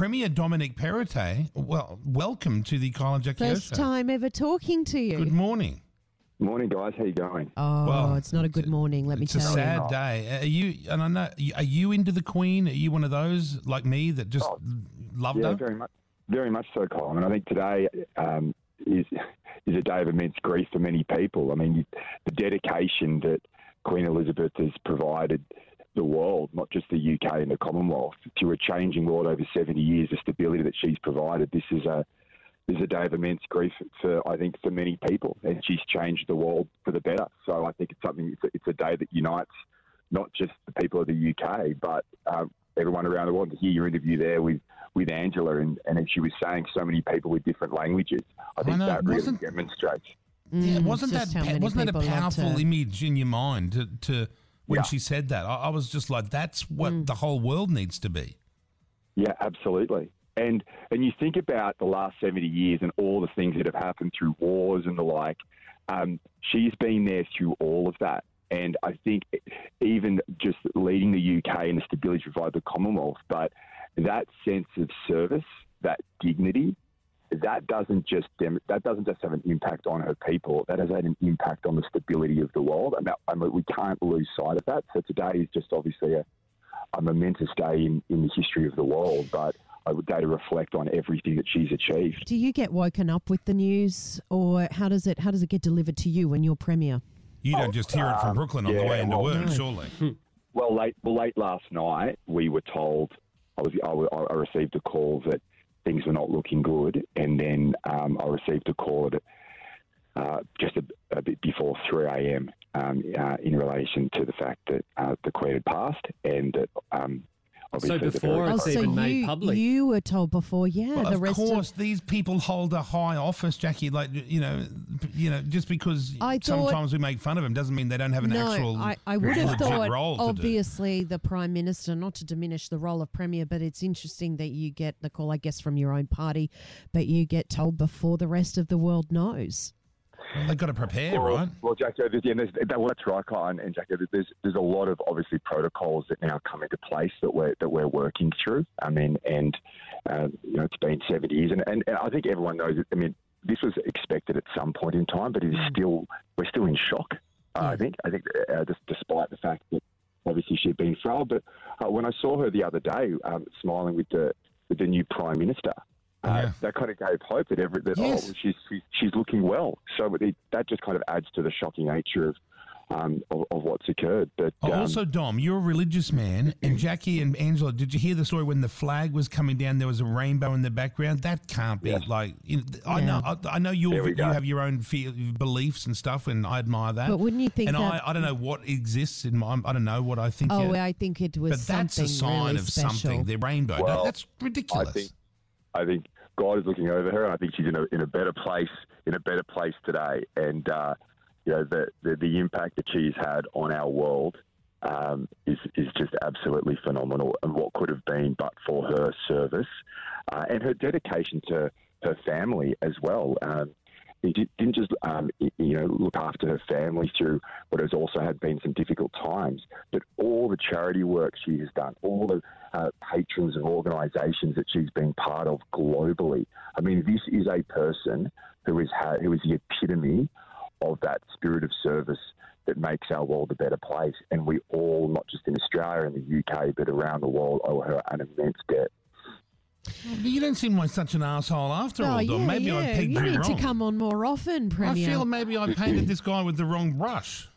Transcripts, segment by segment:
Premier Dominic Perrottet, well, welcome to the Kyle and Jackie O First show. time ever talking to you. Good morning. Morning, guys. How you going? oh, Well, it's not a good morning, let me tell you. It's a tell you. sad day. Are you? And I know. Are you into the Queen? Are you one of those like me that just Oh, loved Yeah, her? very much, very much so, Colin. And I think today um, is is a day of immense grief for many people. I mean, you, the dedication that Queen Elizabeth has provided the world, not just the UK and the Commonwealth, to a changing world over 70 years, the stability that she's provided. This is a this is a day of immense grief for I think for many people, and she's changed the world for the better. So I think it's something. It's a, it's a day that unites not just the people of the UK, but um, everyone around the world. To hear your interview there with, with Angela, and, and as she was saying, so many people with different languages. I think know, that really wasn't- demonstrates. Yeah, Mm, wasn't that just how pa- many wasn't that a powerful her. image in your mind to, to when Yeah. she said that? I, I was just like, that's what Mm. the whole world needs to be. Yeah, absolutely. And and you think about the last seventy years and all the things that have happened through wars and the like. Um, she's been there through all of that, and I think even just leading the UK and the stability to provide the Commonwealth, but that sense of service, that dignity, that doesn't just dem- that doesn't just have an impact on her people. That has had an impact on the stability of the world, and that, I mean, we can't lose sight of that. So today is just obviously a, a momentous day in, in the history of the world, but a day to reflect on everything that she's achieved. Do you get woken up with the news, or how does it how does it get delivered to you when you're premier? You don't just hear it from um, Brooklyn on the yeah, way into well, work, no. surely. Well, late well, late last night, we were told I was I, I received a call that things were not looking good, and then um, I received a call at uh, just a, a bit before three a.m. Um, uh, in relation to the fact that uh, the Queen had passed, and that um, obviously the before very- It's oh, so even made you public. you were told before, yeah. Well, the of rest course, of these people hold a high office, Jackie. Like you know, you know, just because I thought- sometimes we make fun of them doesn't mean they don't have an no, actual. I, I would have thought role to do. obviously the prime minister, not to diminish the role of premier, but it's interesting that you get the call, I guess, from your own party, but you get told before the rest of the world knows. Well, they've got to prepare, well, right? Well, Jacko, there's, yeah, there's, that, well, that's right, Kyle, and, and Jacko, there's there's a lot of obviously protocols that now come into place that we're that we're working through. I mean, and uh, you know, it's been 70 years, and, and, and I think everyone knows. It, I mean, this was expected at some point in time, but it is still we're still in shock. Uh, I think I think uh, just despite the fact that obviously she'd been frail, but uh, when I saw her the other day um, smiling with the with the new prime minister. Uh, Yeah. That kind of gave hope that every that Yes. oh she's she's- she's looking well. So it, that just kind of adds to the shocking nature of um, of, of what's occurred. But Oh, um, also, Dom, you're a religious man, and Jackie and Angela, did you hear the story when the flag was coming down? There was a rainbow in the background. That can't be Yes. like. You know, I Yeah. know, I, I know you There you have your own fe- beliefs and stuff, and I admire that. But wouldn't you think And that- I, I don't know what exists in my. I don't know what I think. Oh, yet. I think it was but that's something a sign really of special. something. The rainbow. Well, that's ridiculous. I think I think God is looking over her, and I think she's in a in a better place in a better place today. And uh, you know the, the the impact that she's had on our world um, is is just absolutely phenomenal, and what could have been but for her service uh, and her dedication to her family as well. Um, he didn't just um, you know look after her family through what has also had been some difficult times, but all the charity work she has done, all the uh, patrons and organisations that she's been part of globally. I mean, this is a person who is ha- who is the epitome of that spirit of service that makes our world a better place, and we all, not just in Australia and the UK, but around the world, owe her an immense debt. You don't seem like such an asshole after Oh, all, yeah, Dom. Maybe I yeah. pegged you you, need wrong. to come on more often, Premier. I feel maybe I painted this guy with the wrong brush.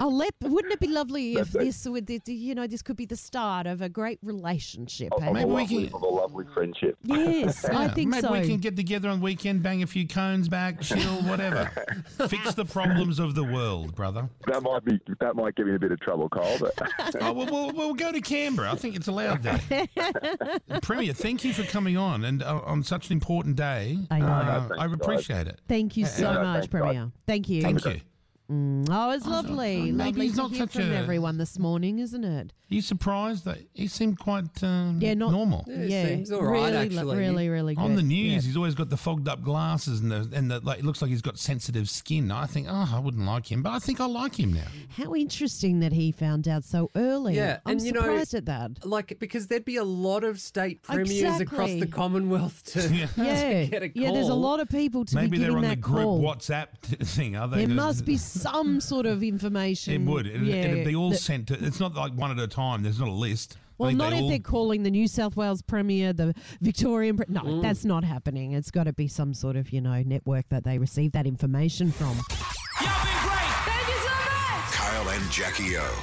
Oh, let, wouldn't it be lovely if That's it. this would, you know, this could be the start of a great relationship? Of, and- of, Maybe a we can- of a lovely friendship. yes, I Yeah, think maybe so. we can get together on weekend, bang a few cones back, chill, whatever. Fix the problems of the world, brother. That might be that might get me a bit of trouble, Carl. But Oh, well, we'll, we'll go to Canberra. I think it's allowed there. Premier, thank you for coming on and uh, on such an important day. I know. Uh, thanks, I guys. appreciate it. Thank you so Yeah, much, thanks, guys. Premier. Thank you. Thank you. Mm, oh, it's lovely. maybe lovely he's to not hear such from a- everyone this morning, isn't it? Are you surprised that he seemed quite um, Yeah, not normal? Yeah, it seems all right, really, lo- actually. really, really good. On the news, Yeah. he's always got the fogged up glasses and the and the like. It looks like he's got sensitive skin. I think, oh, I wouldn't like him, but I think I like him now. How interesting that he found out so early. Yeah, I'm and you know- surprised at that. Like because there'd be a lot of state premiers across Exactly. the Commonwealth to, Yeah. Yeah, get a yeah. There's a lot of people to Maybe be they're giving on the that group call. WhatsApp t- thing. Are they? There must be some sort of information. It would. It'd, yeah, it'd be all that- sent to. It's not like one at a time. There's not a list. Well, not they if all- they're calling the New South Wales Premier, the Victorian. Pre- no, Mm. that's not happening. It's got to be some sort of you know network that they receive that information from. Kyle and Jackie O.